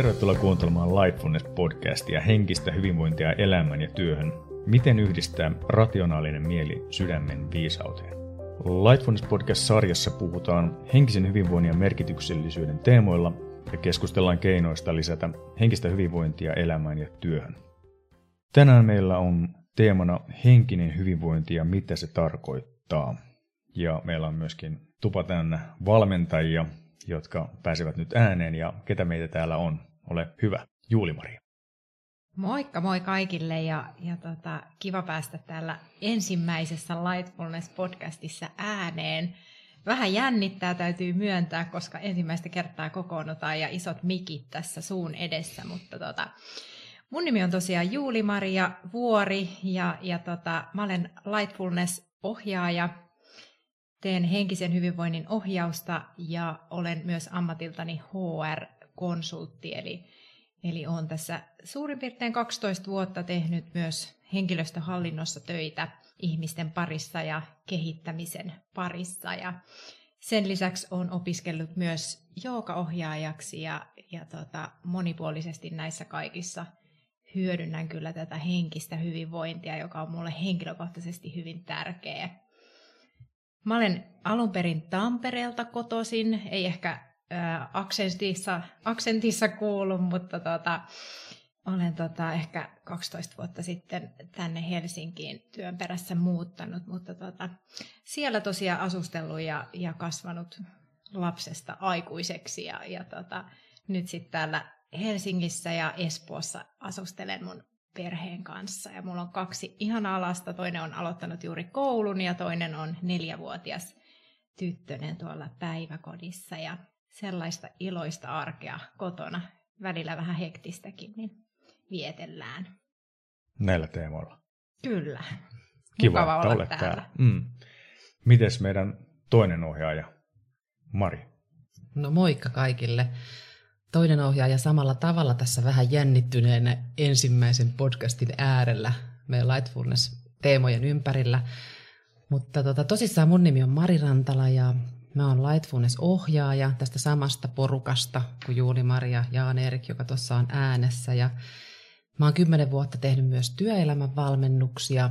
Tervetuloa kuuntelemaan Lightfulness-podcastia henkistä hyvinvointia elämän ja työhön. Miten yhdistää rationaalinen mieli sydämen viisauteen? Lightfulness-podcast-sarjassa puhutaan henkisen hyvinvoinnin ja merkityksellisyyden teemoilla ja keskustellaan keinoista lisätä henkistä hyvinvointia elämään ja työhön. Tänään meillä on teemana henkinen hyvinvointi ja mitä se tarkoittaa. Ja meillä on myöskin tupa täynnä valmentajia, jotka pääsevät nyt ääneen ja ketä meitä täällä on. Ole hyvä, Juuli-Maria. Moikka moi kaikille ja, ja tota, kiva päästä täällä ensimmäisessä Lightfulness-podcastissa ääneen. Vähän jännittää, täytyy myöntää, koska ensimmäistä kertaa kokoonnutaan ja isot mikit tässä suun edessä, mutta tota, mun nimi on tosiaan Juuli-Maria Vuori ja, ja tota, mä olen Lightfulness-ohjaaja teen henkisen hyvinvoinnin ohjausta ja olen myös ammatiltani HR-konsultti, eli, eli olen tässä suurin piirtein 12 vuotta tehnyt myös henkilöstöhallinnossa töitä ihmisten parissa ja kehittämisen parissa. Ja sen lisäksi olen opiskellut myös joogaohjaajaksi ja, ja tota, monipuolisesti näissä kaikissa hyödynnän kyllä tätä henkistä hyvinvointia, joka on mulle henkilökohtaisesti hyvin tärkeä. Mä olen alun perin Tampereelta kotoisin, ei ehkä aksentissa, aksentissa kuulu, mutta tota, olen tota, ehkä 12 vuotta sitten tänne Helsinkiin työn perässä muuttanut, mutta tota, siellä tosiaan asustellut ja, ja kasvanut lapsesta aikuiseksi ja, ja tota, nyt sitten täällä Helsingissä ja Espoossa asustelen mun perheen kanssa. Ja mulla on kaksi ihanaa lasta. Toinen on aloittanut juuri koulun ja toinen on neljävuotias tyttönen tuolla päiväkodissa. Ja sellaista iloista arkea kotona, välillä vähän hektistäkin, niin vietellään. Näillä teemoilla. Kyllä. Kiva, Mukava että olet täällä. täällä. Mm. Mites meidän toinen ohjaaja, Mari? No moikka kaikille toinen ohjaaja samalla tavalla tässä vähän jännittyneenä ensimmäisen podcastin äärellä meidän Lightfulness-teemojen ympärillä. Mutta tota, tosissaan mun nimi on Mari Rantala ja mä oon Lightfulness-ohjaaja tästä samasta porukasta kuin Juuli Maria Jaan Erik, joka tuossa on äänessä. Ja mä oon kymmenen vuotta tehnyt myös työelämän valmennuksia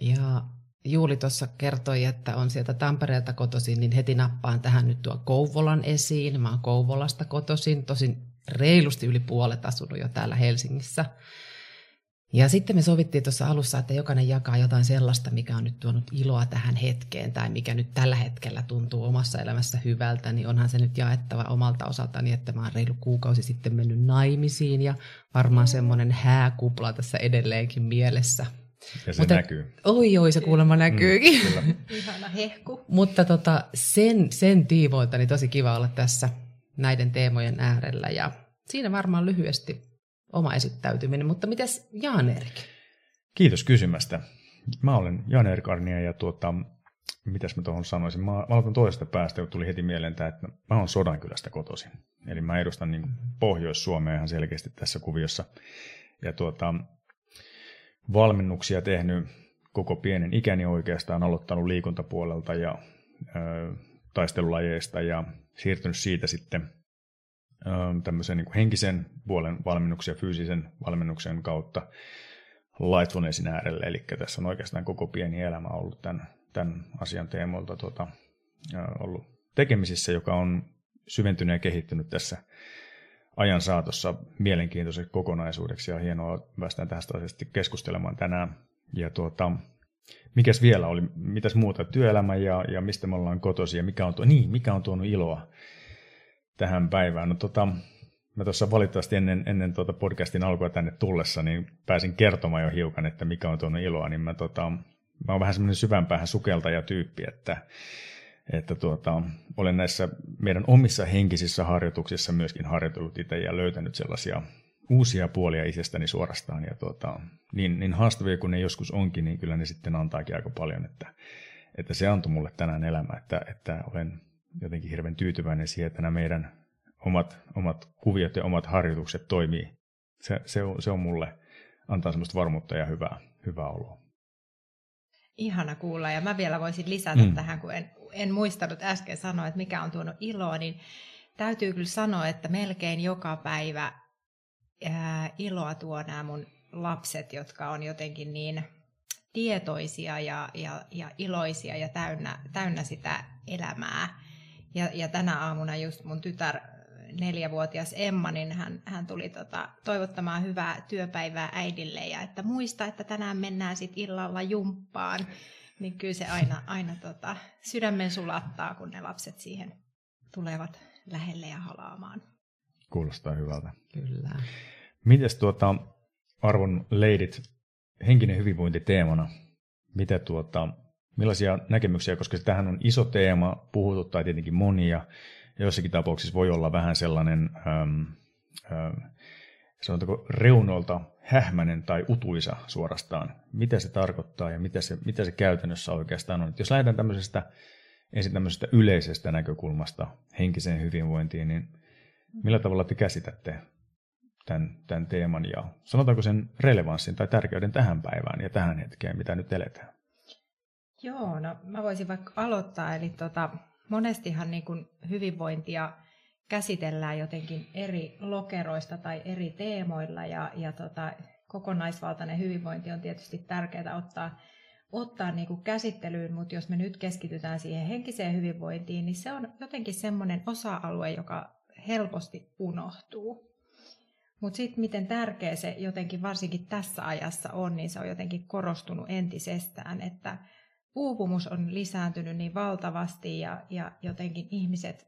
ja Juuli tuossa kertoi, että on sieltä Tampereelta kotoisin, niin heti nappaan tähän nyt tuo Kouvolan esiin. Mä oon Kouvolasta kotoisin, tosin reilusti yli puolet asunut jo täällä Helsingissä. Ja sitten me sovittiin tuossa alussa, että jokainen jakaa jotain sellaista, mikä on nyt tuonut iloa tähän hetkeen tai mikä nyt tällä hetkellä tuntuu omassa elämässä hyvältä, niin onhan se nyt jaettava omalta osaltani, että mä oon reilu kuukausi sitten mennyt naimisiin ja varmaan semmoinen hääkupla tässä edelleenkin mielessä ja se Mutta, näkyy. Oi, oi, se kuulemma näkyykin. Mm, Ihana hehku. Mutta tota, sen, sen tiimoilta niin tosi kiva olla tässä näiden teemojen äärellä. Ja siinä varmaan lyhyesti oma esittäytyminen. Mutta mitäs Jan-Erik? Kiitos kysymästä. Mä olen Jan-Erik Arnia ja tuota, mitäs mä tuohon sanoisin. Mä, mä aloitan toisesta päästä, kun tuli heti mieleen tämä, että mä oon Sodankylästä kotoisin. Eli mä edustan niin Pohjois-Suomea ihan selkeästi tässä kuviossa. Ja tuota, valmennuksia tehnyt koko pienen ikäni oikeastaan, aloittanut liikuntapuolelta ja ö, taistelulajeista ja siirtynyt siitä sitten tämmöisen niin henkisen puolen valmennuksen ja fyysisen valmennuksen kautta Lightfulnessin äärelle. Eli tässä on oikeastaan koko pieni elämä ollut tämän, tämän asian teemoilta tuota, ollut tekemisissä, joka on syventynyt ja kehittynyt tässä ajan saatossa mielenkiintoiseksi kokonaisuudeksi. Ja hienoa päästään tästä asiasta keskustelemaan tänään. Ja tuota, mikäs vielä oli, mitäs muuta, työelämä ja, ja mistä me ollaan kotosi ja mikä on, tuo, niin, mikä on tuonut iloa tähän päivään. No tota, mä tuossa valitettavasti ennen, ennen tuota podcastin alkua tänne tullessa, niin pääsin kertomaan jo hiukan, että mikä on tuonut iloa, niin mä, tota, mä oon vähän semmoinen syvämpäähän sukeltaja tyyppi, että että tuota, olen näissä meidän omissa henkisissä harjoituksissa myöskin harjoitellut itse ja löytänyt sellaisia uusia puolia itsestäni suorastaan. Ja tuota, niin, niin haastavia kuin ne joskus onkin, niin kyllä ne sitten antaakin aika paljon, että, että se antoi mulle tänään elämä, että, että olen jotenkin hirveän tyytyväinen siihen, että nämä meidän omat, omat kuviot ja omat harjoitukset toimii. Se, se, on, se on mulle, antaa semmoista varmuutta ja hyvää, hyvää oloa. Ihana kuulla, ja mä vielä voisin lisätä mm. tähän, kun en en muistanut äsken sanoa, että mikä on tuonut iloa, niin täytyy kyllä sanoa, että melkein joka päivä ää, iloa tuo nämä mun lapset, jotka on jotenkin niin tietoisia ja, ja, ja iloisia ja täynnä, täynnä sitä elämää. Ja, ja tänä aamuna just mun tytär, neljävuotias Emma, niin hän, hän tuli tota, toivottamaan hyvää työpäivää äidille ja että muista, että tänään mennään sitten illalla jumppaan. Niin kyllä se aina, aina tota, sydämen sulattaa, kun ne lapset siihen tulevat lähelle ja halaamaan. Kuulostaa hyvältä. Kyllä. Mites tuota, arvon leidit, henkinen hyvinvointi teemana, mitä tuota, millaisia näkemyksiä, koska tähän on iso teema, puhututtaa tietenkin monia, ja jossakin tapauksissa voi olla vähän sellainen, ähm, ähm, sanotaanko reunoilta hähmäinen tai utuisa suorastaan. Mitä se tarkoittaa ja mitä se, mitä se käytännössä oikeastaan on. Et jos lähdetään tämmöisestä, ensin tämmöisestä yleisestä näkökulmasta henkiseen hyvinvointiin, niin millä tavalla te käsitätte tämän, tämän teeman ja sanotaanko sen relevanssin tai tärkeyden tähän päivään ja tähän hetkeen, mitä nyt eletään? Joo, no mä voisin vaikka aloittaa. Eli tota, monestihan niin kuin hyvinvointia käsitellään jotenkin eri lokeroista tai eri teemoilla ja, ja tota, kokonaisvaltainen hyvinvointi on tietysti tärkeää ottaa, ottaa niin kuin käsittelyyn, mutta jos me nyt keskitytään siihen henkiseen hyvinvointiin, niin se on jotenkin semmoinen osa-alue, joka helposti unohtuu. Mutta sitten miten tärkeä se jotenkin varsinkin tässä ajassa on, niin se on jotenkin korostunut entisestään, että uupumus on lisääntynyt niin valtavasti ja, ja jotenkin ihmiset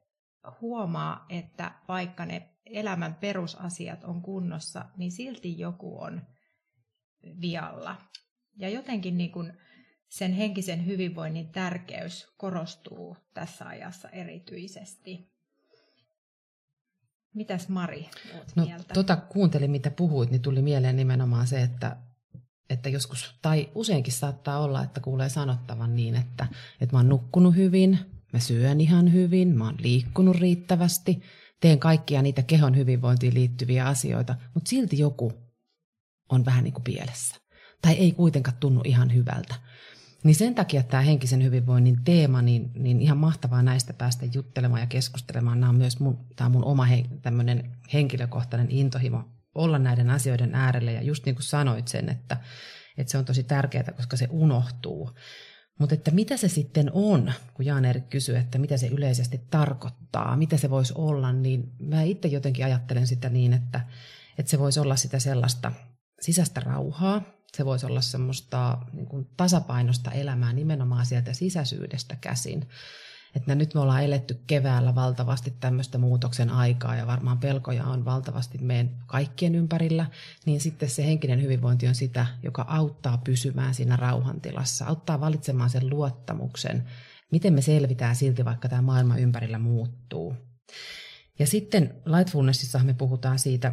huomaa, että vaikka ne elämän perusasiat on kunnossa, niin silti joku on vialla. Ja jotenkin niin kuin sen henkisen hyvinvoinnin tärkeys korostuu tässä ajassa erityisesti. Mitäs Mari, no, mieltä? Tota, kuuntelin, mitä puhuit, niin tuli mieleen nimenomaan se, että että joskus, tai useinkin saattaa olla, että kuulee sanottavan niin, että, että mä oon nukkunut hyvin, mä syön ihan hyvin, mä oon liikkunut riittävästi, teen kaikkia niitä kehon hyvinvointiin liittyviä asioita, mutta silti joku on vähän niin kuin pielessä. Tai ei kuitenkaan tunnu ihan hyvältä. Niin sen takia tämä henkisen hyvinvoinnin teema, niin, niin ihan mahtavaa näistä päästä juttelemaan ja keskustelemaan. Nämä on myös mun, tämä on mun oma he, henkilökohtainen intohimo olla näiden asioiden äärellä. Ja just niin kuin sanoit sen, että, että se on tosi tärkeää, koska se unohtuu. Mutta että mitä se sitten on, kun Jaan-Erik kysyy, että mitä se yleisesti tarkoittaa, mitä se voisi olla, niin mä itse jotenkin ajattelen sitä niin, että, että se voisi olla sitä sellaista sisäistä rauhaa, se voisi olla semmoista niin kuin tasapainosta elämää nimenomaan sieltä sisäisyydestä käsin. Että nyt me ollaan eletty keväällä valtavasti tämmöistä muutoksen aikaa ja varmaan pelkoja on valtavasti meidän kaikkien ympärillä, niin sitten se henkinen hyvinvointi on sitä, joka auttaa pysymään siinä rauhantilassa, auttaa valitsemaan sen luottamuksen, miten me selvitään silti, vaikka tämä maailma ympärillä muuttuu. Ja sitten Lightfulnessissa me puhutaan siitä,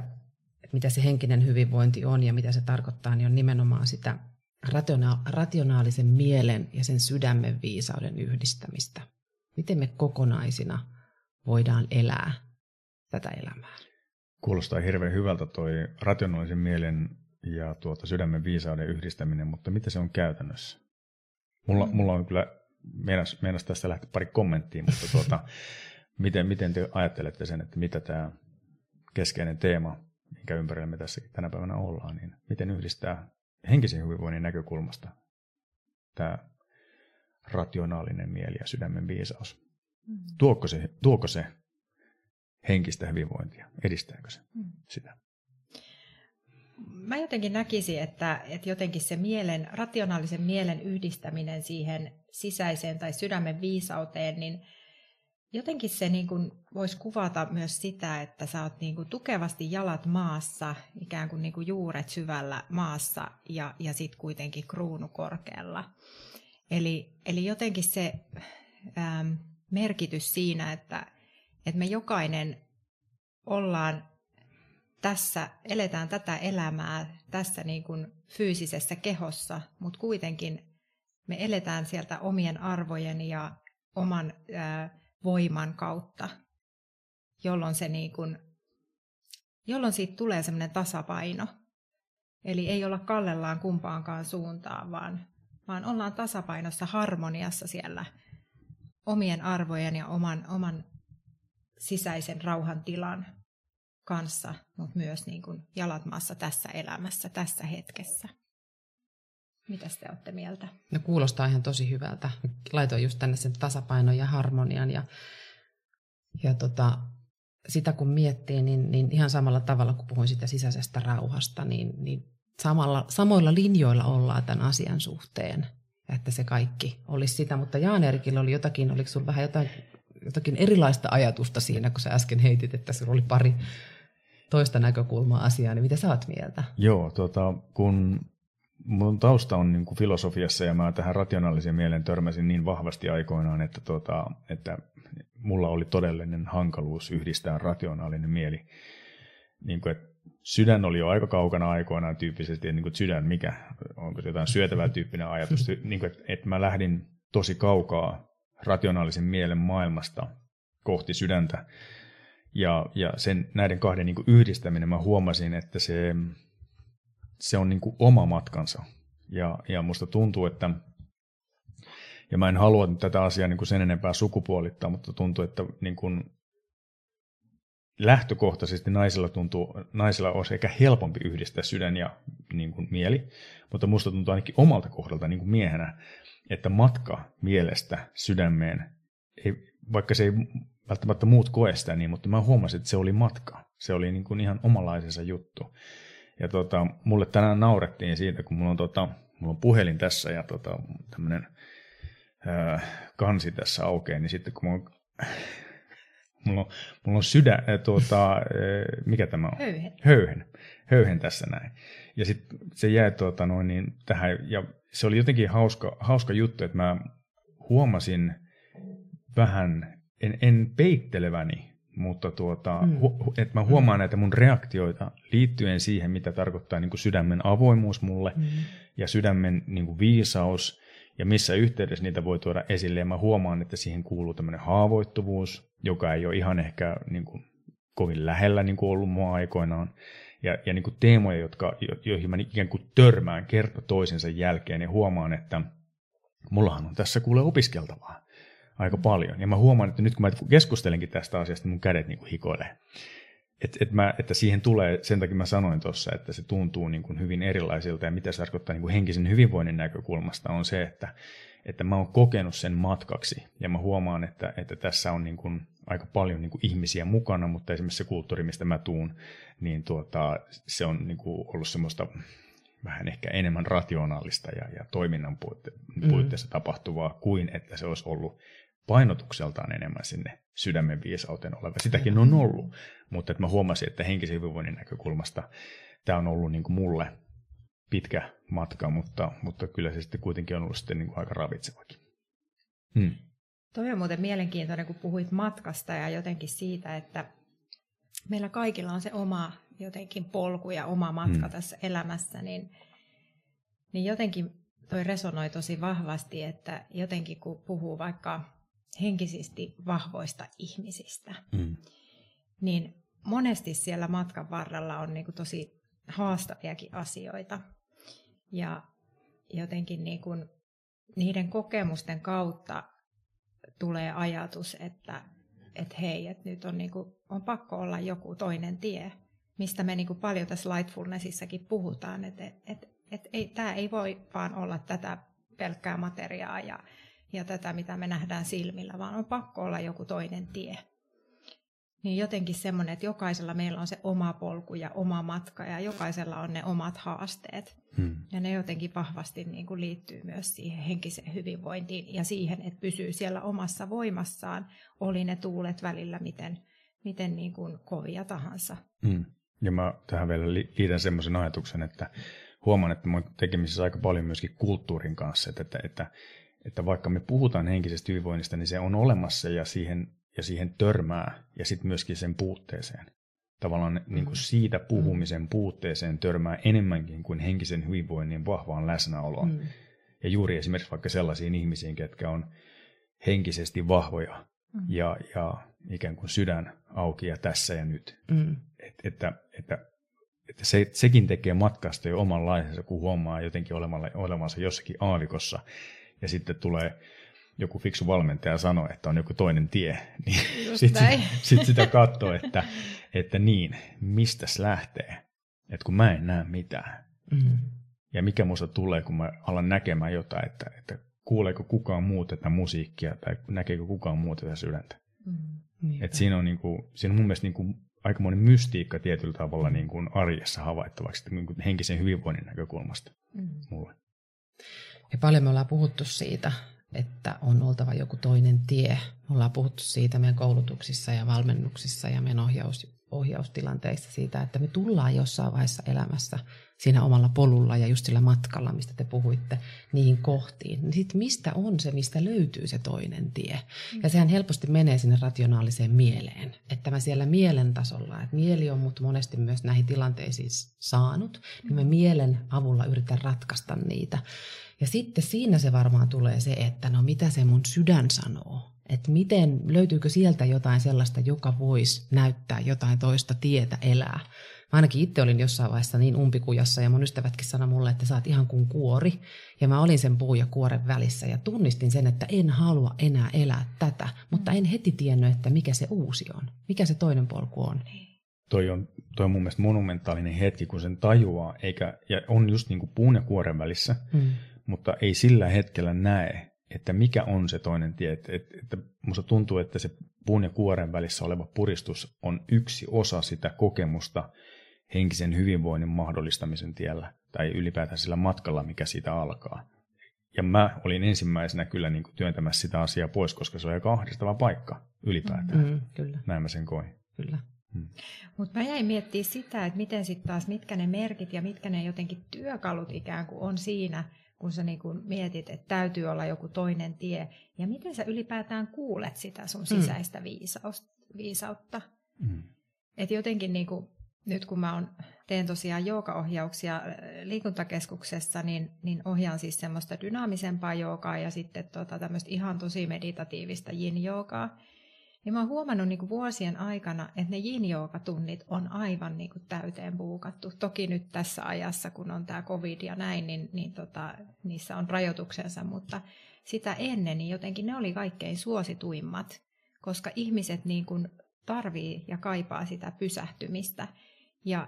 että mitä se henkinen hyvinvointi on ja mitä se tarkoittaa, niin on nimenomaan sitä rationaalisen mielen ja sen sydämen viisauden yhdistämistä miten me kokonaisina voidaan elää tätä elämää. Kuulostaa hirveän hyvältä toi rationaalisen mielen ja tuota sydämen viisauden yhdistäminen, mutta mitä se on käytännössä? Mulla, mm. mulla on kyllä, meinas, meinas tästä lähteä pari kommenttia, mutta tuota, miten, miten te ajattelette sen, että mitä tämä keskeinen teema, minkä ympärillä me tässä tänä päivänä ollaan, niin miten yhdistää henkisen hyvinvoinnin näkökulmasta tämä rationaalinen mieli ja sydämen viisaus. Mm. Tuoko, se, tuoko se henkistä hyvinvointia? Edistääkö se mm. sitä? Mä jotenkin näkisin, että, että jotenkin se mielen, rationaalisen mielen yhdistäminen siihen sisäiseen tai sydämen viisauteen, niin jotenkin se niin kuin voisi kuvata myös sitä, että sä oot niin kuin tukevasti jalat maassa, ikään kuin, niin kuin juuret syvällä maassa ja, ja sitten kuitenkin kruunu korkealla. Eli, eli jotenkin se ähm, merkitys siinä, että, että me jokainen ollaan tässä, eletään tätä elämää tässä niin kuin fyysisessä kehossa, mutta kuitenkin me eletään sieltä omien arvojen ja oman äh, voiman kautta, jolloin, se niin kuin, jolloin siitä tulee semmoinen tasapaino. Eli ei olla kallellaan kumpaankaan suuntaan, vaan vaan ollaan tasapainossa harmoniassa siellä omien arvojen ja oman, oman sisäisen rauhan tilan kanssa, mutta myös niin kuin jalat maassa tässä elämässä, tässä hetkessä. Mitä te olette mieltä? No kuulostaa ihan tosi hyvältä. Laitoin just tänne sen tasapainon ja harmonian ja, ja tota, sitä kun miettii, niin, niin ihan samalla tavalla kuin puhuin sitä sisäisestä rauhasta, niin, niin samalla, samoilla linjoilla ollaan tämän asian suhteen, että se kaikki olisi sitä. Mutta Jaan Erikillä oli jotakin, oliko sinulla vähän jotain, jotakin erilaista ajatusta siinä, kun sä äsken heitit, että sinulla oli pari toista näkökulmaa asiaan, niin mitä sä oot mieltä? Joo, tota, kun mun tausta on niin kuin filosofiassa ja mä tähän rationaaliseen mieleen törmäsin niin vahvasti aikoinaan, että, tota, että mulla oli todellinen hankaluus yhdistää rationaalinen mieli. Niin kuin, että sydän oli jo aika kaukana aikoinaan tyyppisesti, että niin kuin, sydän mikä, onko se jotain syötävää tyyppinen ajatus, niin kuin, että, että mä lähdin tosi kaukaa rationaalisen mielen maailmasta kohti sydäntä. Ja, ja sen, näiden kahden niin kuin yhdistäminen mä huomasin, että se, se on niin kuin oma matkansa. Ja, ja musta tuntuu, että ja mä en halua tätä asiaa niin kuin sen enempää sukupuolittaa, mutta tuntuu, että niin kuin lähtökohtaisesti naisilla tuntuu, naisilla olisi ehkä helpompi yhdistää sydän ja niin kuin mieli, mutta musta tuntuu ainakin omalta kohdalta niin kuin miehenä, että matka mielestä sydämeen, ei, vaikka se ei välttämättä muut koe sitä niin, mutta mä huomasin, että se oli matka. Se oli niin kuin ihan omalaisensa juttu. Ja tota, mulle tänään naurettiin siitä, kun mulla on, tota, mulla on puhelin tässä ja tota, tämmöinen kansi tässä aukeaa, niin sitten kun mulla on, mulla on, mulla on sydän, äh, tuota, äh, mikä tämä on? Höyhen. Höyhen. Höyhen tässä näin. Ja sitten se jäi tuota, noin, niin tähän, ja se oli jotenkin hauska, hauska juttu, että mä huomasin vähän, en, en peitteleväni, mutta tuota, mm. hu, että mä huomaan mm. näitä mun reaktioita liittyen siihen, mitä tarkoittaa niin kuin sydämen avoimuus mulle mm. ja sydämen niin kuin viisaus ja missä yhteydessä niitä voi tuoda esille. Ja mä huomaan, että siihen kuuluu tämmöinen haavoittuvuus, joka ei ole ihan ehkä niin kuin, kovin lähellä niin kuin ollut mua aikoinaan. Ja, ja niin kuin teemoja, jotka, joihin mä ikään kuin törmään kerta toisensa jälkeen ja huomaan, että mullahan on tässä kuule opiskeltavaa aika paljon. Ja mä huomaan, että nyt kun mä keskustelenkin tästä asiasta, niin mun kädet niin kuin hikoilee. Et, et mä, että siihen tulee, sen takia mä sanoin tuossa, että se tuntuu niin kuin hyvin erilaisilta ja mitä se tarkoittaa niin kuin henkisen hyvinvoinnin näkökulmasta on se, että, että mä oon kokenut sen matkaksi ja mä huomaan, että, että tässä on niin kuin aika paljon niin kuin ihmisiä mukana, mutta esimerkiksi se kulttuuri, mistä mä tuun, niin tuota, se on niin kuin ollut semmoista vähän ehkä enemmän rationaalista ja, ja toiminnan mm. puitteissa mm. tapahtuvaa kuin että se olisi ollut painotukseltaan enemmän sinne sydämen viisauteen oleva. Sitäkin on ollut, mutta että mä huomasin, että henkisen hyvinvoinnin näkökulmasta tämä on ollut niin kuin mulle pitkä matka, mutta, mutta kyllä se sitten kuitenkin on ollut sitten niin kuin aika ravitsevakin. Hmm. Toi on muuten mielenkiintoinen, kun puhuit matkasta ja jotenkin siitä, että meillä kaikilla on se oma jotenkin polku ja oma matka hmm. tässä elämässä, niin, niin jotenkin toi resonoi tosi vahvasti, että jotenkin kun puhuu vaikka henkisesti vahvoista ihmisistä, mm. niin monesti siellä matkan varrella on niin kuin tosi haastaviakin asioita. Ja jotenkin niin kuin niiden kokemusten kautta tulee ajatus, että, että hei, että nyt on, niin kuin, on pakko olla joku toinen tie, mistä me niin kuin paljon tässä Lightfulnessissakin puhutaan, että, että, että, että ei, tämä ei voi vaan olla tätä pelkkää materiaa ja ja tätä, mitä me nähdään silmillä, vaan on pakko olla joku toinen tie. Niin jotenkin semmoinen, että jokaisella meillä on se oma polku ja oma matka ja jokaisella on ne omat haasteet. Hmm. Ja ne jotenkin vahvasti niin kuin liittyy myös siihen henkiseen hyvinvointiin ja siihen, että pysyy siellä omassa voimassaan, oli ne tuulet välillä miten, miten niin kuin kovia tahansa. Hmm. Ja mä tähän vielä liitän semmoisen ajatuksen, että huomaan, että mä tekemisissä aika paljon myöskin kulttuurin kanssa, että, että, että että vaikka me puhutaan henkisestä hyvinvoinnista, niin se on olemassa ja siihen, ja siihen törmää ja sitten myöskin sen puutteeseen. Tavallaan mm-hmm. niin kuin siitä puhumisen puutteeseen törmää enemmänkin kuin henkisen hyvinvoinnin vahvaan läsnäoloon. Mm. Ja juuri esimerkiksi vaikka sellaisiin ihmisiin, ketkä on henkisesti vahvoja mm. ja, ja ikään kuin sydän auki ja tässä ja nyt. Mm. Et, että, että, että se, sekin tekee matkasta jo omanlaisensa, kun huomaa jotenkin olevansa jossakin aavikossa ja sitten tulee joku fiksu valmentaja sanoo, että on joku toinen tie, niin sitten sit sitä katsoo, että, että niin, mistä lähtee, että kun mä en näe mitään. Mm. Ja mikä musta tulee, kun mä alan näkemään jotain, että, että kuuleeko kukaan muu tätä musiikkia tai näkeekö kukaan muu tätä sydäntä. Mm. Et siinä, on niinku, siinä on mun mielestä niinku aikamoinen mystiikka tietyllä tavalla mm. niinku arjessa havaittavaksi niinku henkisen hyvinvoinnin näkökulmasta mm. mulle. Ja paljon me ollaan puhuttu siitä, että on oltava joku toinen tie. Me ollaan puhuttu siitä meidän koulutuksissa ja valmennuksissa ja meidän ohjaus, ohjaustilanteissa siitä, että me tullaan jossain vaiheessa elämässä siinä omalla polulla ja just sillä matkalla, mistä te puhuitte, niihin kohtiin. Niin sitten mistä on se, mistä löytyy se toinen tie? Ja sehän helposti menee sinne rationaaliseen mieleen. Että mä siellä mielen tasolla, että mieli on mut monesti myös näihin tilanteisiin saanut, niin mä mielen avulla yritän ratkaista niitä. Ja sitten siinä se varmaan tulee se, että no mitä se mun sydän sanoo. Että miten, löytyykö sieltä jotain sellaista, joka voisi näyttää jotain toista tietä elää. Mä ainakin itse olin jossain vaiheessa niin umpikujassa ja mun ystävätkin sanoi mulle, että sä oot ihan kuin kuori. Ja mä olin sen puu ja kuoren välissä ja tunnistin sen, että en halua enää elää tätä, mutta en heti tiennyt, että mikä se uusi on, mikä se toinen polku on. Toi on, toi on mun mielestä monumentaalinen hetki, kun sen tajuaa, eikä, ja on just niin kuin puun ja kuoren välissä, hmm mutta ei sillä hetkellä näe, että mikä on se toinen tie. Että, että, että musta tuntuu, että se puun ja kuoren välissä oleva puristus on yksi osa sitä kokemusta henkisen hyvinvoinnin mahdollistamisen tiellä tai ylipäätään sillä matkalla, mikä siitä alkaa. Ja mä olin ensimmäisenä kyllä niin kuin työntämässä sitä asiaa pois, koska se on aika ahdistava paikka ylipäätään. Mm, kyllä. Näin mä sen koin. Kyllä. Hmm. Mutta mä jäin miettimään sitä, että miten sitten taas, mitkä ne merkit ja mitkä ne jotenkin työkalut ikään kuin on siinä, kun sä niin kun mietit, että täytyy olla joku toinen tie. Ja miten sä ylipäätään kuulet sitä sun mm. sisäistä mm. viisautta. Mm. Että jotenkin niin kuin, nyt kun mä on, teen tosiaan joogaohjauksia äh, liikuntakeskuksessa, niin, niin ohjaan siis semmoista dynaamisempaa joogaa ja sitten tota, tämmöistä ihan tosi meditatiivista yin-joogaa. Niin mä oon huomannut niin vuosien aikana, että ne yin tunnit on aivan niin kuin täyteen buukattu. Toki nyt tässä ajassa, kun on tämä covid ja näin, niin, niin tota, niissä on rajoituksensa, mutta sitä ennen niin jotenkin ne oli kaikkein suosituimmat, koska ihmiset niin kuin tarvii ja kaipaa sitä pysähtymistä. Ja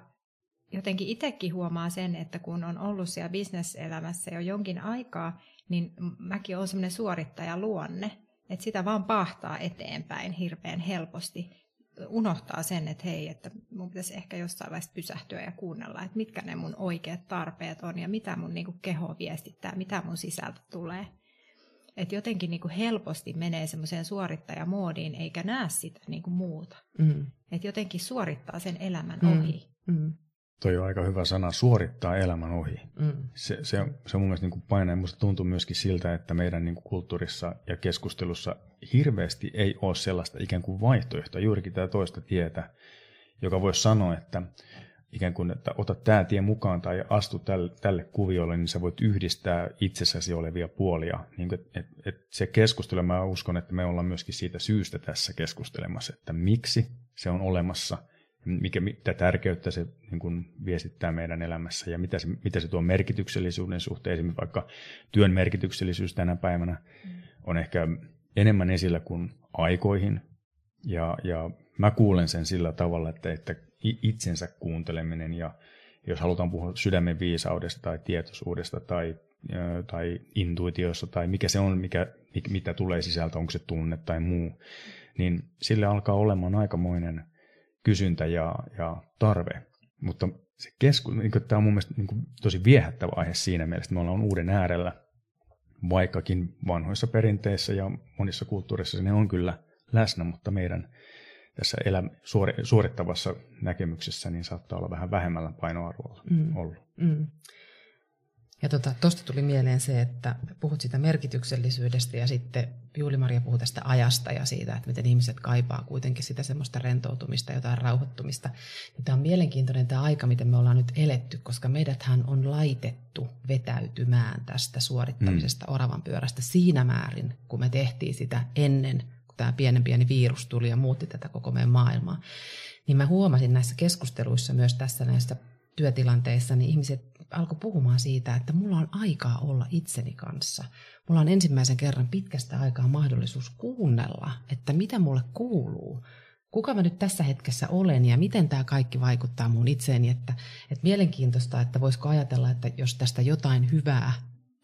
jotenkin itsekin huomaa sen, että kun on ollut siellä bisneselämässä jo jonkin aikaa, niin mäkin olen semmoinen suorittajaluonne, että sitä vaan pahtaa eteenpäin hirveän helposti. Unohtaa sen, että hei, että mun pitäisi ehkä jossain vaiheessa pysähtyä ja kuunnella, että mitkä ne mun oikeat tarpeet on ja mitä mun niin kuin keho viestittää, mitä mun sisältä tulee. Että jotenkin niin kuin helposti menee semmoiseen suorittajamoodiin eikä näe sitä niin kuin muuta. Mm. Että jotenkin suorittaa sen elämän mm. ohi. Mm. Toi on aika hyvä sana, suorittaa elämän ohi. Mm. Se, se, se mun mielestä niin kuin painaa. Musta tuntuu myöskin siltä, että meidän niin kuin kulttuurissa ja keskustelussa hirveästi ei ole sellaista ikään kuin vaihtoehtoa, juurikin tämä toista tietä, joka voisi sanoa, että ikään kuin, että ota tämä tie mukaan tai astu tälle, tälle kuviolle, niin sä voit yhdistää itsessäsi olevia puolia. Niin kuin, et, et se keskustelu, mä uskon, että me ollaan myöskin siitä syystä tässä keskustelemassa, että miksi se on olemassa – mikä, mitä tärkeyttä se niin kuin viestittää meidän elämässä ja mitä se, mitä se tuo merkityksellisyyden suhteen. Esimerkiksi vaikka työn merkityksellisyys tänä päivänä mm. on ehkä enemmän esillä kuin aikoihin. Ja, ja mä kuulen sen sillä tavalla, että, että itsensä kuunteleminen ja jos halutaan puhua sydämen viisaudesta tai tietoisuudesta tai, tai intuitiosta tai mikä se on, mikä, mitä tulee sisältä, onko se tunne tai muu, niin sille alkaa olemaan aikamoinen – kysyntä ja, ja tarve. Mutta se kesku, niin tämä on mun mielestä niin kuin, tosi viehättävä aihe siinä mielessä, että me ollaan uuden äärellä, vaikkakin vanhoissa perinteissä ja monissa kulttuureissa ne on kyllä läsnä, mutta meidän tässä elä, suori, suorittavassa näkemyksessä niin saattaa olla vähän vähemmällä painoarvolla mm. ollut. Mm. Ja tuosta tota, tuli mieleen se, että puhut siitä merkityksellisyydestä ja sitten Juuli-Maria puhui tästä ajasta ja siitä, että miten ihmiset kaipaa kuitenkin sitä semmoista rentoutumista, jotain rauhoittumista. Ja tämä on mielenkiintoinen tämä aika, miten me ollaan nyt eletty, koska meidäthän on laitettu vetäytymään tästä suorittamisesta mm. oravan pyörästä siinä määrin, kun me tehtiin sitä ennen, kun tämä pienen pieni virus tuli ja muutti tätä koko meidän maailmaa. Niin mä huomasin näissä keskusteluissa myös tässä näissä työtilanteissa, niin ihmiset alkoi puhumaan siitä, että mulla on aikaa olla itseni kanssa. Mulla on ensimmäisen kerran pitkästä aikaa mahdollisuus kuunnella, että mitä mulle kuuluu, kuka mä nyt tässä hetkessä olen ja miten tämä kaikki vaikuttaa mun itseeni. Että, että mielenkiintoista, että voisiko ajatella, että jos tästä jotain hyvää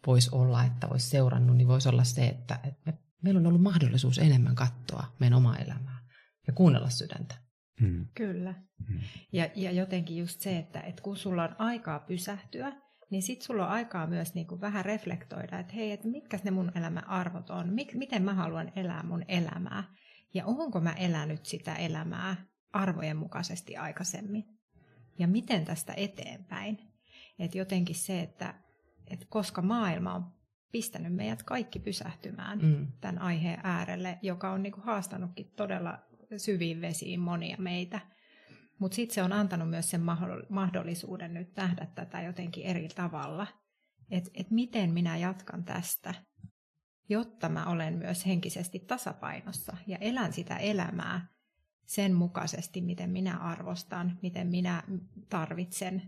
voisi olla, että olisi seurannut, niin voisi olla se, että, että meillä on ollut mahdollisuus enemmän katsoa meidän omaa elämää ja kuunnella sydäntä. Hmm. Kyllä. Hmm. Ja, ja jotenkin just se, että, että kun sulla on aikaa pysähtyä, niin sitten sulla on aikaa myös niin kuin vähän reflektoida, että hei, että mitkä ne mun elämän arvot on, Mik, miten mä haluan elää mun elämää ja onko mä elänyt sitä elämää arvojen mukaisesti aikaisemmin ja miten tästä eteenpäin. Että jotenkin se, että, että koska maailma on pistänyt meidät kaikki pysähtymään mm. tämän aiheen äärelle, joka on niin kuin haastanutkin todella syviin vesiin monia meitä. Mutta sitten se on antanut myös sen mahdollisuuden nyt nähdä tätä jotenkin eri tavalla. Että et miten minä jatkan tästä, jotta mä olen myös henkisesti tasapainossa ja elän sitä elämää sen mukaisesti, miten minä arvostan, miten minä tarvitsen,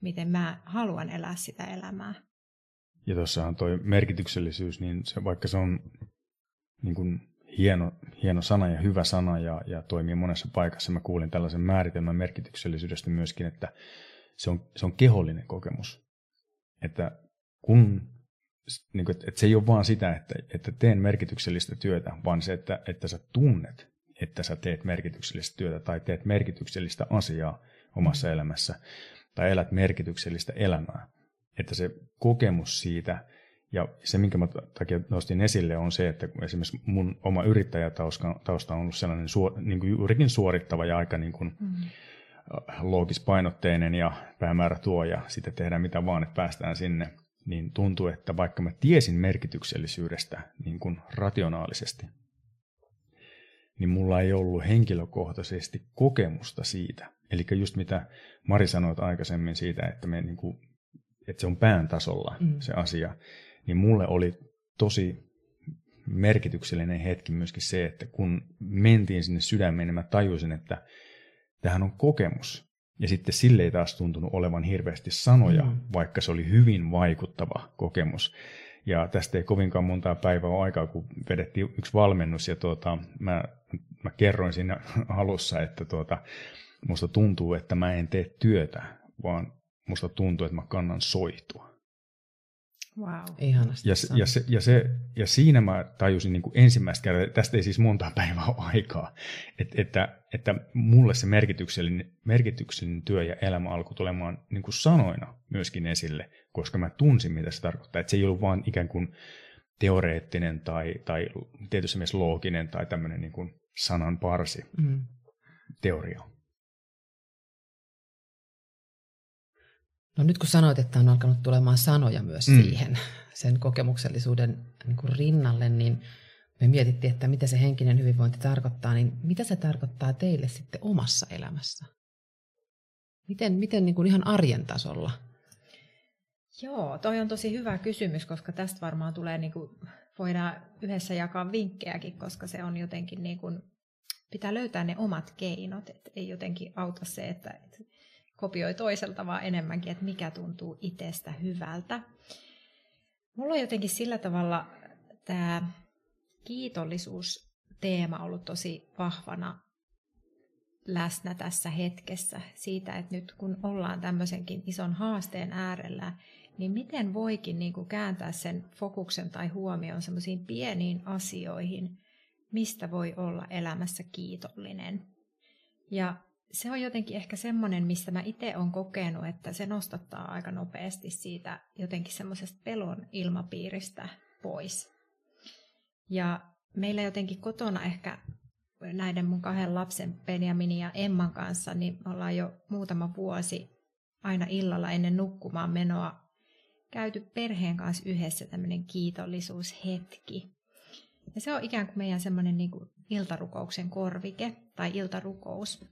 miten mä haluan elää sitä elämää. Ja tuossahan tuo merkityksellisyys, niin se, vaikka se on niin hieno, hieno sana ja hyvä sana ja, ja toimii monessa paikassa, mä kuulin tällaisen määritelmän merkityksellisyydestä myöskin, että se on, se on kehollinen kokemus. Että kun niin kuin, että se ei ole vaan sitä, että, että teen merkityksellistä työtä, vaan se, että, että sä tunnet, että sä teet merkityksellistä työtä tai teet merkityksellistä asiaa omassa elämässä tai elät merkityksellistä elämää. Että se kokemus siitä ja se, minkä mä takia nostin esille, on se, että esimerkiksi mun oma yrittäjätausta on ollut sellainen suor, niin kuin juurikin suorittava ja aika niin kuin, mm. loogispainotteinen ja päämäärä tuo ja sitten tehdään mitä vaan, että päästään sinne, niin tuntuu, että vaikka mä tiesin merkityksellisyydestä niin kuin rationaalisesti, niin mulla ei ollut henkilökohtaisesti kokemusta siitä. Eli just mitä Mari sanoi aikaisemmin siitä, että, me niin kuin, että se on pään tasolla mm. se asia, niin mulle oli tosi merkityksellinen hetki myöskin se, että kun mentiin sinne sydämeen, niin mä tajusin, että tähän on kokemus. Ja sitten sille ei taas tuntunut olevan hirveästi sanoja, mm. vaikka se oli hyvin vaikuttava kokemus. Ja tästä ei kovinkaan montaa päivää ole aikaa, kun vedettiin yksi valmennus, ja tuota, mä, mä kerroin siinä alussa, että tuota, musta tuntuu, että mä en tee työtä, vaan musta tuntuu, että mä kannan soihtua. Wow. Ihanasti ja, ja, se, ja, se, ja siinä mä tajusin niin kuin ensimmäistä kertaa, tästä ei siis monta päivää ole aikaa, että, että, että mulle se merkityksellinen, merkityksellinen työ ja elämä alkoi tulemaan niin kuin sanoina myöskin esille, koska mä tunsin, mitä se tarkoittaa. Että se ei ollut vaan ikään kuin teoreettinen tai, tai tietysti myös looginen tai tämmöinen niin kuin sanan parsi mm. teoria. No nyt kun sanoit, että on alkanut tulemaan sanoja myös mm. siihen sen kokemuksellisuuden niin kuin rinnalle, niin me mietittiin, että mitä se henkinen hyvinvointi tarkoittaa, niin mitä se tarkoittaa teille sitten omassa elämässä? Miten, miten niin kuin ihan arjen tasolla? Joo, toi on tosi hyvä kysymys, koska tästä varmaan tulee, niin kuin, voidaan yhdessä jakaa vinkkejäkin, koska se on jotenkin niin kuin, pitää löytää ne omat keinot, että ei jotenkin auta se, että, että kopioi toiselta, vaan enemmänkin, että mikä tuntuu itsestä hyvältä. Mulla on jotenkin sillä tavalla tämä kiitollisuusteema ollut tosi vahvana läsnä tässä hetkessä siitä, että nyt kun ollaan tämmöisenkin ison haasteen äärellä, niin miten voikin niin kuin kääntää sen fokuksen tai huomion semmoisiin pieniin asioihin, mistä voi olla elämässä kiitollinen. Ja se on jotenkin ehkä semmoinen, mistä mä itse olen kokenut, että se nostattaa aika nopeasti siitä jotenkin semmoisesta pelon ilmapiiristä pois. Ja meillä jotenkin kotona ehkä näiden mun kahden lapsen, Benjaminin ja Emman kanssa, niin me ollaan jo muutama vuosi aina illalla ennen nukkumaan menoa käyty perheen kanssa yhdessä tämmöinen kiitollisuushetki. Ja se on ikään kuin meidän semmoinen niin iltarukouksen korvike tai iltarukous.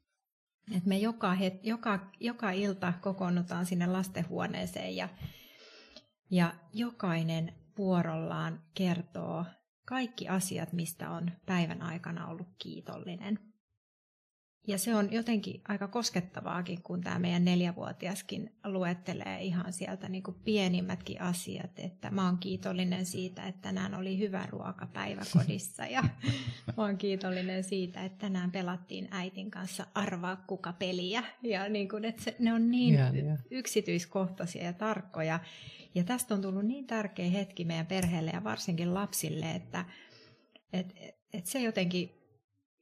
Et me joka, het, joka, joka ilta kokoonnutaan sinne lastenhuoneeseen ja, ja jokainen vuorollaan kertoo kaikki asiat, mistä on päivän aikana ollut kiitollinen. Ja se on jotenkin aika koskettavaakin, kun tämä meidän neljävuotiaskin luettelee ihan sieltä niin kuin pienimmätkin asiat, että mä oon kiitollinen siitä, että tänään oli hyvä ruoka päiväkodissa ja mä oon kiitollinen siitä, että tänään pelattiin äitin kanssa arvaa kuka peliä. Ja niin kuin, että se, ne on niin Ja, ja. yksityiskohtaisia ja tarkkoja. Ja tästä on tullut niin tärkeä hetki meidän perheelle ja varsinkin lapsille, että et, et se jotenkin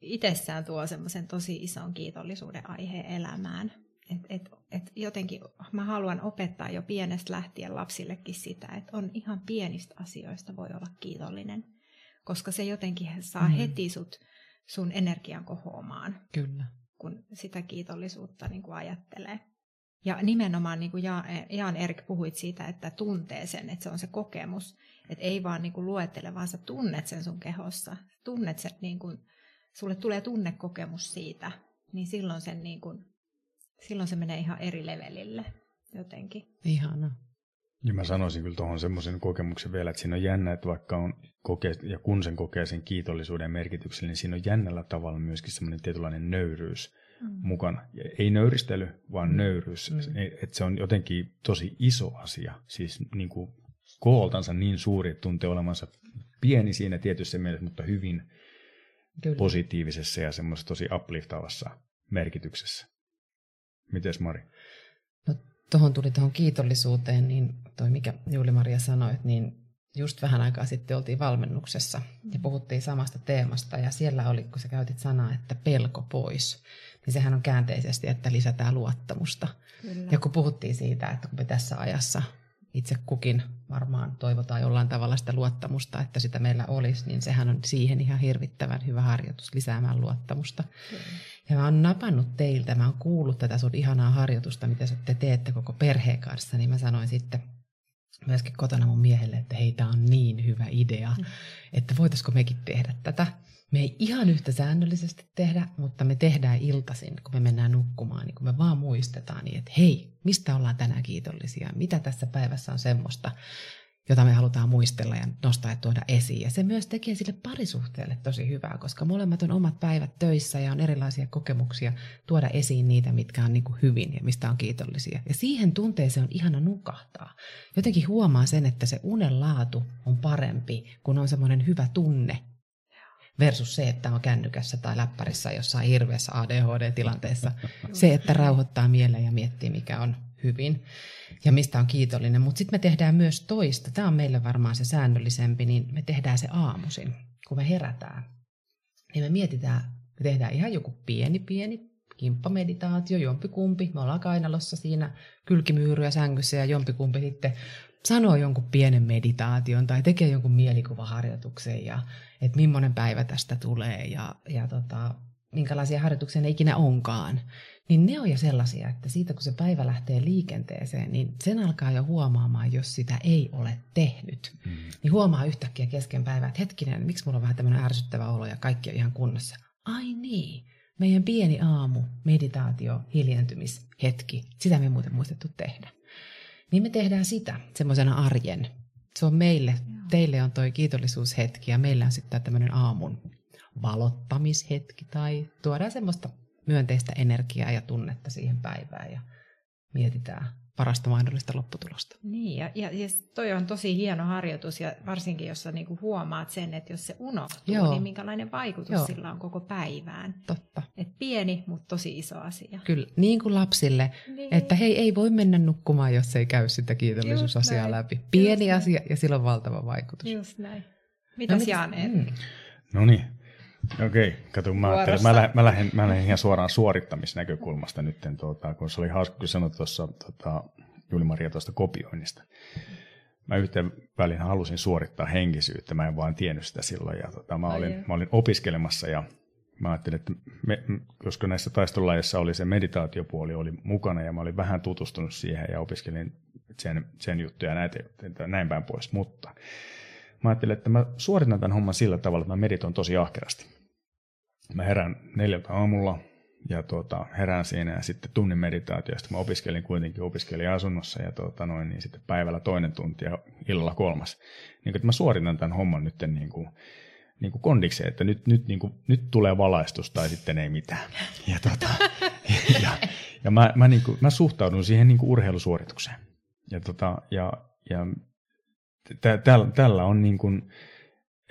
itsessään tuo semmoisen tosi ison kiitollisuuden aiheen elämään. Et, et, et jotenkin mä haluan opettaa jo pienestä lähtien lapsillekin sitä, että on ihan pienistä asioista voi olla kiitollinen, koska se jotenkin saa Mm. heti sut sun energian kohoamaan, Kyllä. kun sitä kiitollisuutta niin kuin ajattelee. Ja nimenomaan niin kuin Jaan, Erik puhuit siitä, että tuntee sen, että se on se kokemus. Että ei vaan niin kuin luettele, vaan sä tunnet sen sun kehossa. Tunnet sen, niin kuin, sulle tulee tunnekokemus siitä, niin silloin, sen niin kuin, silloin se menee ihan eri levelille jotenkin. Ihana. Ja mä sanoisin kyllä tuohon semmoisen kokemuksen vielä, että siinä on jännä, että vaikka on kokee, ja kun sen kokee sen kiitollisuuden merkityksen, niin siinä on jännällä tavalla myöskin semmoinen tietynlainen nöyryys Mm. mukana. Ja ei nöyristely, vaan Mm. nöyryys. Mm. Että se on jotenkin tosi iso asia. Siis niin kuin kooltansa niin suuri, että tuntee olemansa pieni siinä tietyssä mielessä, mutta hyvin Kyllä. positiivisessa ja semmoisessa tosi upliftavassa merkityksessä. Mites Mari? Tuohon tuli tuohon kiitollisuuteen, niin toi mikä Juuli-Maria sanoi, niin just vähän aikaa sitten oltiin valmennuksessa ja puhuttiin samasta teemasta ja siellä oli, kun sä käytit sanaa, että pelko pois, niin sehän on käänteisesti, että lisätään luottamusta. Kyllä. Ja kun puhuttiin siitä, että kun me tässä ajassa itse kukin varmaan toivotaan jollain tavalla sitä luottamusta, että sitä meillä olisi, niin sehän on siihen ihan hirvittävän hyvä harjoitus lisäämään luottamusta. Kyllä. Ja mä oon napannut teiltä, mä oon kuullut tätä sun ihanaa harjoitusta, mitä sä te teette koko perheen kanssa, niin mä sanoin sitten myöskin kotona mun miehelle, että hei, tää on niin hyvä idea, Mm. että voitaisiko mekin tehdä tätä. Me ei ihan yhtä säännöllisesti tehdä, mutta me tehdään iltaisin, kun me mennään nukkumaan, niin kun me vaan muistetaan niin, että hei, mistä ollaan tänään kiitollisia, mitä tässä päivässä on semmoista, jota me halutaan muistella ja nostaa ja tuoda esiin. Ja se myös tekee sille parisuhteelle tosi hyvää, koska molemmat on omat päivät töissä ja on erilaisia kokemuksia tuoda esiin niitä, mitkä on niin kuin hyvin ja mistä on kiitollisia. Ja siihen tunteeseen on ihana nukahtaa. Jotenkin huomaa sen, että se unen laatu on parempi, kun on semmoinen hyvä tunne versus se, että on kännykässä tai läppärissä jossain hirveässä ADHD-tilanteessa. Se, että rauhoittaa mieleen ja miettii, mikä on hyvin ja mistä on kiitollinen. Mutta sitten me tehdään myös toista. Tämä on meille varmaan se säännöllisempi, niin me tehdään se aamuisin, kun me herätään. Niin me mietitään, me tehdään ihan joku pieni, pieni kimppameditaatio, jompikumpi. Me ollaan kainalossa siinä kylkimyyryä sängyssä ja jompikumpi sitten sanoo jonkun pienen meditaation tai tekee jonkun mielikuvaharjoituksen ja että millainen päivä tästä tulee ja, ja tota, minkälaisia harjoituksia ne ikinä onkaan. Niin ne on jo sellaisia, että siitä kun se päivä lähtee liikenteeseen, niin sen alkaa jo huomaamaan, jos sitä ei ole tehnyt. Mm. Niin huomaa yhtäkkiä kesken päivää, että hetkinen, miksi mulla on vähän tämmöinen ärsyttävä olo ja kaikki on ihan kunnossa. Ai niin, meidän pieni aamu, meditaatio, hiljentymishetki, sitä me ei muuten muistettu tehdä. Niin me tehdään sitä semmoisena arjen. Se on meille, teille on toi kiitollisuushetki ja meillä on sitten tämmöinen aamun valottamishetki tai tuodaan semmoista myönteistä energiaa ja tunnetta siihen päivään ja mietitään parasta mahdollista lopputulosta. Niin, ja, ja, ja toi on tosi hieno harjoitus, ja varsinkin jos sä niinku huomaat sen, että jos se unohtuu, Joo. niin minkälainen vaikutus Joo. sillä on koko päivään. Totta. Et pieni, mutta tosi iso asia. Kyllä, niin kuin lapsille, Niin. että hei, ei voi mennä nukkumaan, jos ei käy sitä kiitollisuusasiaa näin. läpi. Pieni Just asia ja sillä on valtava vaikutus. Just näin. Mitäs mitäs- Jaan Erik? mm. No niin. Okei, kato, mä, ajattelin, mä, lähden, mä, lähden, mä lähden ihan suoraan suorittamisnäkökulmasta nyt, tuota, kun se oli hauska, kun sanoit tuossa tuota, Juli-Maria tuosta kopioinnista. Mä yhteen välin halusin suorittaa henkisyyttä, mä en vaan tiennyt sitä silloin. Ja tota, mä, olin, mä olin opiskelemassa ja mä ajattelin, että me, koska näissä taistelulajeissa oli se meditaatiopuoli oli mukana ja mä olin vähän tutustunut siihen ja opiskelin sen, sen juttuja ja näitä, näin päin pois, mutta mä ajattelin, että mä suoritan tämän homman sillä tavalla, että mä meditoin tosi ahkerasti. Mä herään neljältä aamulla ja tuota, herään siinä ja sitten tunnin meditaatiosta. Mä opiskelin kuitenkin, opiskelin asunnossa ja tuota, noin, niin sitten päivällä toinen tunti ja illalla kolmas. Niin, että mä suoritan tämän homman nyt niin kuin, niin kuin kondikseen, että nyt, nyt, niin kuin, nyt tulee valaistus tai sitten ei mitään. Ja, tota, ja, ja mä, mä, niin kuin, mä suhtaudun siihen niin kuin urheilusuoritukseen. Ja, tota, ja, ja tä, tällä, tällä on niin kuin,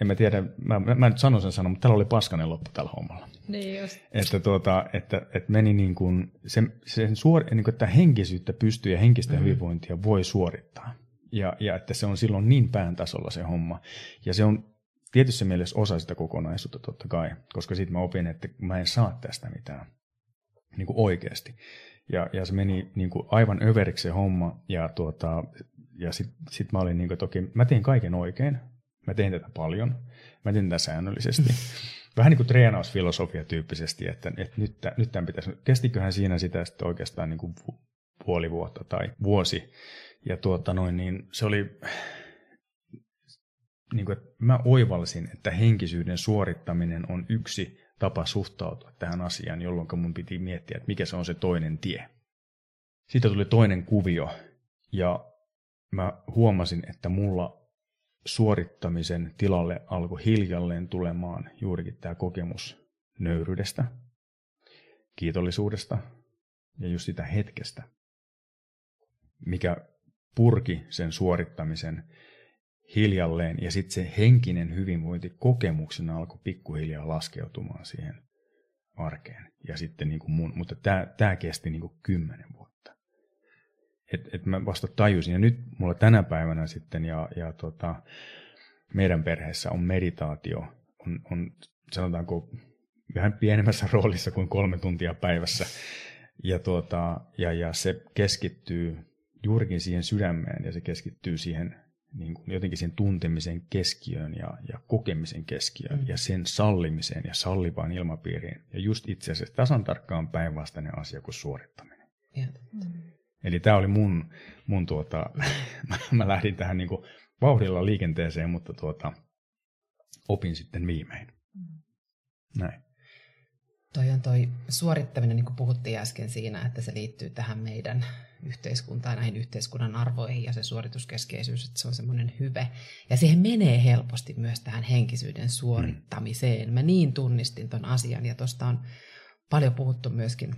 en mä tiedä, mä, mä nyt sanon sen sanon, mutta tällä oli paskanen loppu tällä hommalla. Niin just. Että, tuota, että, että meni niin kuin, sen, sen suor, niin kuin, että henkisyyttä pystyy ja henkistä mm. hyvinvointia voi suorittaa. Ja, ja että se on silloin niin pään tasolla se homma. Ja se on tietyssä mielessä osa sitä kokonaisuutta totta kai, koska sitten mä opin, että mä en saa tästä mitään niin kuin oikeasti. Ja, ja se meni niin kuin aivan överiksi se homma, ja, tuota, ja sitten sit mä olin niin kuin, että okei, mä tein kaiken oikein, mä tein tätä paljon, mä tein tätä säännöllisesti. Vähän niin kuin treenausfilosofia tyyppisesti, että, että nyt, nyt tämän pitäisi, kestiköhän siinä sitä sitten oikeastaan niin kuin puoli vuotta tai vuosi. Ja tuota noin, niin se oli, niin kuin, että mä oivalsin, että henkisyyden suorittaminen on yksi tapa suhtautua tähän asiaan, jolloin mun piti miettiä, että mikä se on se toinen tie. Siitä tuli toinen kuvio, ja mä huomasin, että mulla suorittamisen tilalle alkoi hiljalleen tulemaan juurikin tämä kokemus nöyryydestä, kiitollisuudesta ja just sitä hetkestä, mikä purki sen suorittamisen hiljalleen ja sitten se henkinen hyvinvointi kokemuksena alkoi pikkuhiljaa laskeutumaan siihen arkeen. Ja sitten niin kuin mun, mutta tämä, tämä kesti niin kuin kymmenen vuotta. Et, et mä vasta tajusin, ja nyt mulla tänä päivänä sitten, ja, ja tota, meidän perheessä on meditaatio, on, on sanotaanko vähän pienemmässä roolissa kuin kolme tuntia päivässä. Ja, tuota, ja, ja se keskittyy juurikin siihen sydämeen ja se keskittyy siihen niin kuin jotenkin sen tuntemisen keskiöön ja, ja kokemisen keskiöön mm. ja sen sallimiseen ja sallivaan ilmapiiriin. Ja just itse asiassa tasan tarkkaan päinvastainen asia kuin suorittaminen. Mm. Eli tämä oli mun, mun tuota, mä, mä lähdin tähän niin kuin vauhdilla liikenteeseen, mutta tuota, opin sitten viimein. Mm. Näin. Toi on toi suorittaminen, niin kuin puhuttiin äsken siinä, että se liittyy tähän meidän yhteiskuntaan, näihin yhteiskunnan arvoihin ja se suorituskeskeisyys, että se on semmoinen hyve. Ja siihen menee helposti myös tähän henkisyyden suorittamiseen. Mä niin tunnistin ton asian ja tuosta on paljon puhuttu myöskin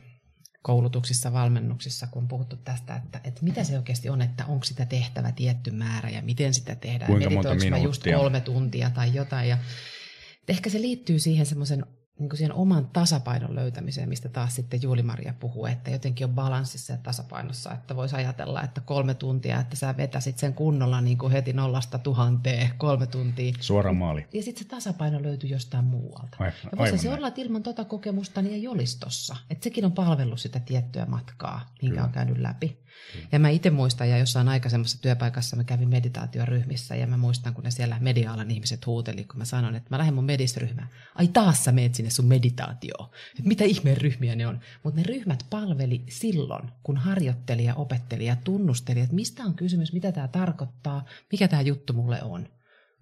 koulutuksissa, valmennuksissa, kun on puhuttu tästä, että, että mitä se oikeasti on, että onko sitä tehtävä tietty määrä ja miten sitä tehdään. Kuinka monta minuuttia? just kolme tuntia tai jotain. Ja ehkä se liittyy siihen semmoisen niin kuin siihen oman tasapainon löytämiseen, mistä taas sitten Juuli-Maria puhuu, että jotenkin on balanssissa ja tasapainossa, että voisi ajatella, että kolme tuntia, että sä vetäisit sen kunnolla niin kuin heti nollasta tuhanteen kolme tuntia. Suora maali. Ja sitten se tasapaino löytyy jostain muualta. Aivan, ja voisi se olla, että ilman tuota kokemusta niin ei olisi tossa. Että sekin on palvellut sitä tiettyä matkaa, minkä Kyllä. on käynyt läpi. Ja mä itse muistan, ja jossain aikaisemmassa työpaikassa mä kävin meditaatioryhmissä, ja mä muistan, kun ne siellä mediaalan ihmiset huuteli, kun mä sanoin, että mä lähden mun medisryhmään. Ai taas sä meet sinne sun meditaatioon. Että mitä ihmeen ryhmiä ne on. Mutta ne ryhmät palveli silloin, kun harjoittelija, opettelija tunnusteli, että mistä on kysymys, mitä tämä tarkoittaa, mikä tämä juttu mulle on.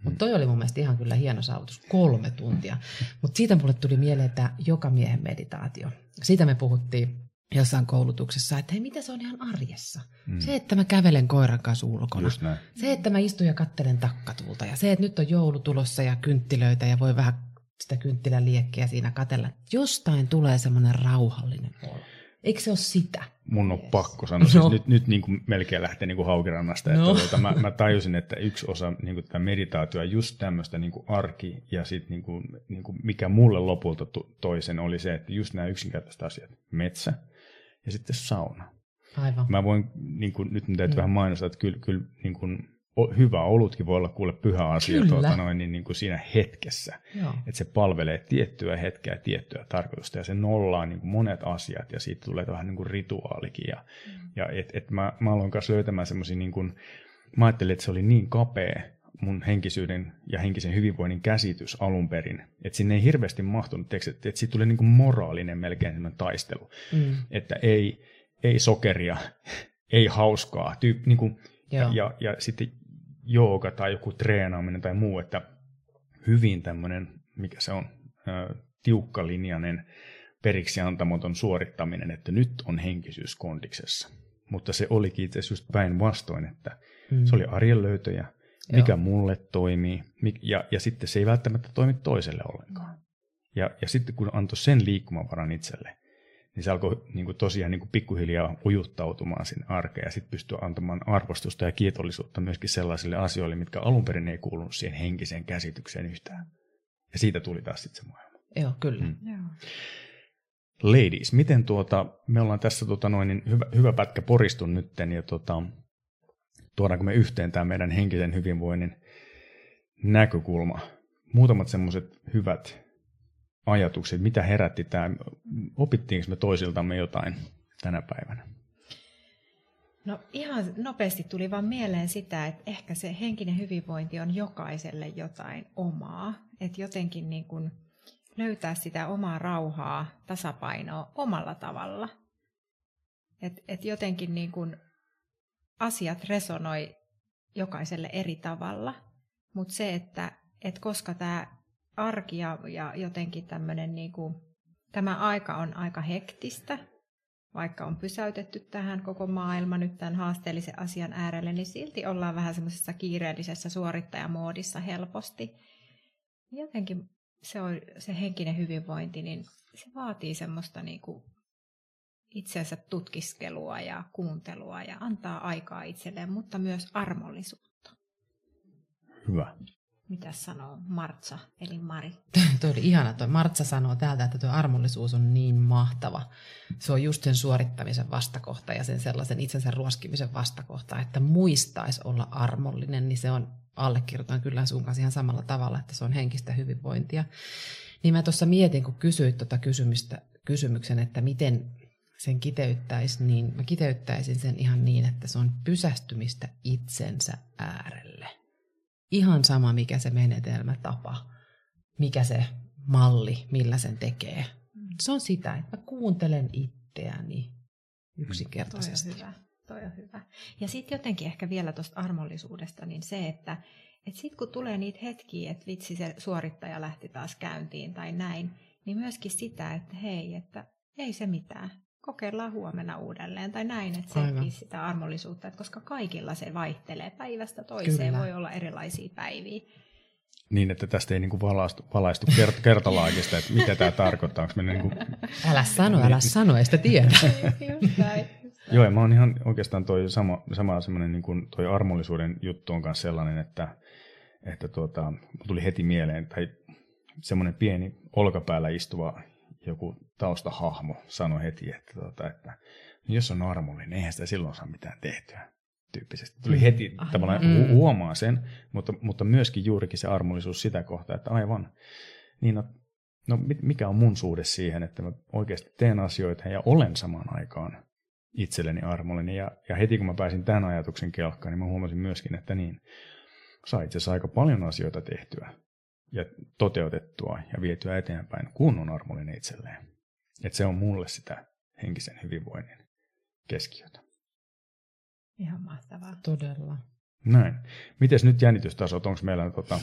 Mutta toi oli mun mielestä ihan kyllä hieno saavutus, kolme tuntia. Mutta siitä mulle tuli mieleen tämä joka miehen meditaatio. Siitä me puhuttiin jossain koulutuksessa, että hei, mitä se on ihan arjessa. Mm. Se, että mä kävelen koiran kanssa ulkona. Se, että mä istun ja kattelen takkatuulta. Ja se, että nyt on joulu tulossa ja kynttilöitä ja voi vähän sitä kynttilän liekkiä siinä katella. Jostain tulee semmoinen rauhallinen olo. Eikö se ole sitä? Mun on yes. pakko sanoa. Siis no. Siis nyt nyt niin kuin melkein lähtee niin kuin haukirannasta. No. Että tuota, mä, mä tajusin, että yksi osa niin kuin tätä meditaatioa, just tämmöistä niin kuin arki ja sit niin kuin, niin kuin mikä mulle lopulta toisen oli se, että just nämä yksinkertaiset asiat. Metsä, ja sitten sauna. Aivan. Mä voin, niin kuin, nyt täytyy mm. vähän mainostaa, että kyllä, kyllä niin kuin, hyvä olutkin voi olla kuule pyhä asia tuota, noin, niin, niin kuin siinä hetkessä. Joo. Että se palvelee tiettyä hetkeä, tiettyä tarkoitusta ja se nollaa niin kuin monet asiat ja siitä tulee vähän niin kuin rituaalikin. Ja, mm. ja et, et mä, mä aloin kanssa löytämään semmoisia, niin kuin, mä ajattelin, että se oli niin kapea mun henkisyyden ja henkisen hyvinvoinnin käsitys alun perin. Että sinne ei hirveästi mahtunut, että, että siitä tuli niin kuin moraalinen melkein sellainen taistelu. Mm. Että ei, ei sokeria, ei hauskaa. Tyyp, niin kuin, ja, ja, ja sitten jooga tai joku treenaaminen tai muu, että hyvin tämmöinen, mikä se on, tiukkalinjainen periksi antamaton suorittaminen, että nyt on henkisyys kondiksessa. Mutta se olikin itse asiassa just päinvastoin, että mm. se oli arjen löytöjä, mikä Joo. mulle toimii, ja, ja sitten se ei välttämättä toimi toiselle ollenkaan. Ja, ja sitten kun antoi sen liikkumavaran itselle, niin se alkoi niin kuin tosiaan niin kuin pikkuhiljaa ujuttautumaan sinne arkeen ja sitten pystyä antamaan arvostusta ja kiitollisuutta myöskin sellaisille asioille, mitkä alun perin ei kuulunut siihen henkiseen käsitykseen yhtään. Ja siitä tuli taas sitten se maailma. Joo, kyllä. Mm. Joo. Ladies, miten tuota, me ollaan tässä tuota noin, niin hyvä, hyvä pätkä poristun nytten ja tuota, tuodaanko me yhteen tämä meidän henkisen hyvinvoinnin näkökulma. Muutamat semmoiset hyvät ajatukset, mitä herätti tämä, opittiinko me toisiltamme jotain tänä päivänä? No ihan nopeasti tuli vaan mieleen sitä, että ehkä se henkinen hyvinvointi on jokaiselle jotain omaa. Että jotenkin niin kuin löytää sitä omaa rauhaa, tasapainoa omalla tavalla. Että et jotenkin niin kuin asiat resonoi jokaiselle eri tavalla. Mutta se, että et koska tämä arki ja, ja jotenkin tämmöinen niin kuin, tämä aika on aika hektistä, vaikka on pysäytetty tähän koko maailma nyt tämän haasteellisen asian äärelle, niin silti ollaan vähän semmoisessa kiireellisessä suorittajamoodissa helposti. Jotenkin se, on, se henkinen hyvinvointi, niin se vaatii semmoista niin itsensä tutkiskelua ja kuuntelua ja antaa aikaa itselleen, mutta myös armollisuutta. Hyvä. Mitä sanoo Martsa, eli Mari? Tuo oli ihana. Tuo Martsa sanoo täältä, että tuo armollisuus on niin mahtava. Se on just sen suorittamisen vastakohta ja sen sellaisen itsensä ruoskimisen vastakohta, että muistaisi olla armollinen, niin se on, allekirjoitan kyllä sun kanssa ihan samalla tavalla, että se on henkistä hyvinvointia. Niin mä tuossa mietin, kun kysyit tuota kysymystä, kysymyksen, että miten sen kiteyttäisi, niin mä kiteyttäisin sen ihan niin, että se on pysästymistä itsensä äärelle Ihan sama, mikä se menetelmä, tapa, mikä se malli, millä sen tekee. Se on sitä, että mä kuuntelen itseäni yksinkertaisesti. Toi on hyvä. Toi on hyvä. Ja sitten jotenkin ehkä vielä tuosta armollisuudesta, niin se, että et sitten kun tulee niitä hetkiä, että vitsi se suorittaja lähti taas käyntiin tai näin, niin myöskin sitä, että hei, että ei se mitään kokeillaan huomenna uudelleen tai näin, että se sitä armollisuutta, että koska kaikilla se vaihtelee päivästä toiseen, Kyllä. voi olla erilaisia päiviä. Niin, että tästä ei niin valaistu, valaistu kert- kertalaakista, että mitä tämä tarkoittaa. Onko niin kuin... Älä sano, älä sano, ei sitä tiedä. just näin, Joo, ja mä oon ihan oikeastaan toi sama, sama semmoinen niin kuin toi armollisuuden juttu on kanssa sellainen, että, että tuota, tuli heti mieleen, tai semmoinen pieni olkapäällä istuva joku taustahahmo sanoi heti, että, tuota, että jos on armollinen, eihän sitä silloin saa mitään tehtyä tyyppisesti. Tuli mm. heti mm. tavallaan mm. huomaa sen, mutta, mutta myöskin juurikin se armollisuus sitä kohtaa, että aivan, niin no, no mikä on mun suhde siihen, että mä oikeasti teen asioita ja olen samaan aikaan itselleni armollinen. Ja, ja heti kun mä pääsin tämän ajatuksen kelkkaan, niin mä huomasin myöskin, että niin, saa itse asiassa aika paljon asioita tehtyä ja toteutettua ja vietyä eteenpäin, kun on armollinen itselleen. Että se on mulle sitä henkisen hyvinvoinnin keskiötä. Ihan mahtavaa. Todella. Näin. Miten nyt jännitystasot? Onko meillä tota,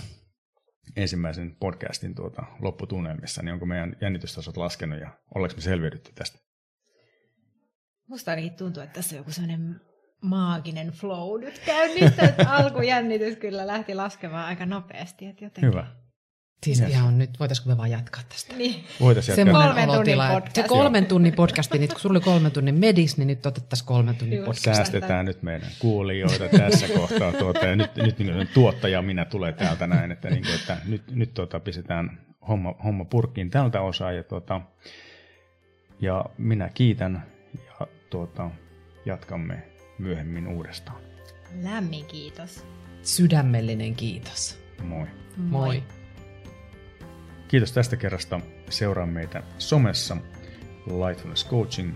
ensimmäisen podcastin tuota, lopputunnelmissa, niin onko meidän jännitystasot laskenut ja ollaanko me selviydytty tästä? Musta ainakin tuntuu, että tässä on joku sellainen maaginen flow nyt käynnissä, että alkujännitys kyllä lähti laskemaan aika nopeasti. Että jotenkin... Hyvä. Siis yes. ihan nyt, voitaisiko me vaan jatkaa tästä? Niin. Voitaisiin jatkaa. Kolmen tunnin podcast. Se kolmen tunnin podcasti, niin kun sulla oli kolmen tunnin medis, niin nyt otettaisiin kolmen tunnin podcast. Säästetään nyt meidän kuulijoita tässä kohtaa. Tuota, ja nyt, nyt niin tuottaja minä tulee täältä näin, että, niin kuin, että nyt, nyt tuota, pistetään homma, homma purkkiin tältä osaa. Ja, tuota, ja minä kiitän ja tuota, jatkamme myöhemmin uudestaan. Lämmin kiitos. Sydämellinen kiitos. Moi. Moi. Moi. Kiitos tästä kerrasta. Seuraa meitä somessa Lightfulness Coaching.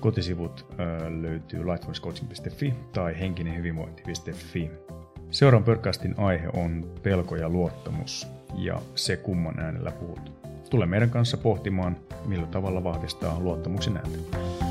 Kotisivut ö, löytyy lightfulnesscoaching.fi tai henkinenhyvinvointi.fi. Seuraavan podcastin aihe on pelko ja luottamus ja se kumman äänellä puhut. Tule meidän kanssa pohtimaan, millä tavalla vahvistaa luottamuksen ääntä.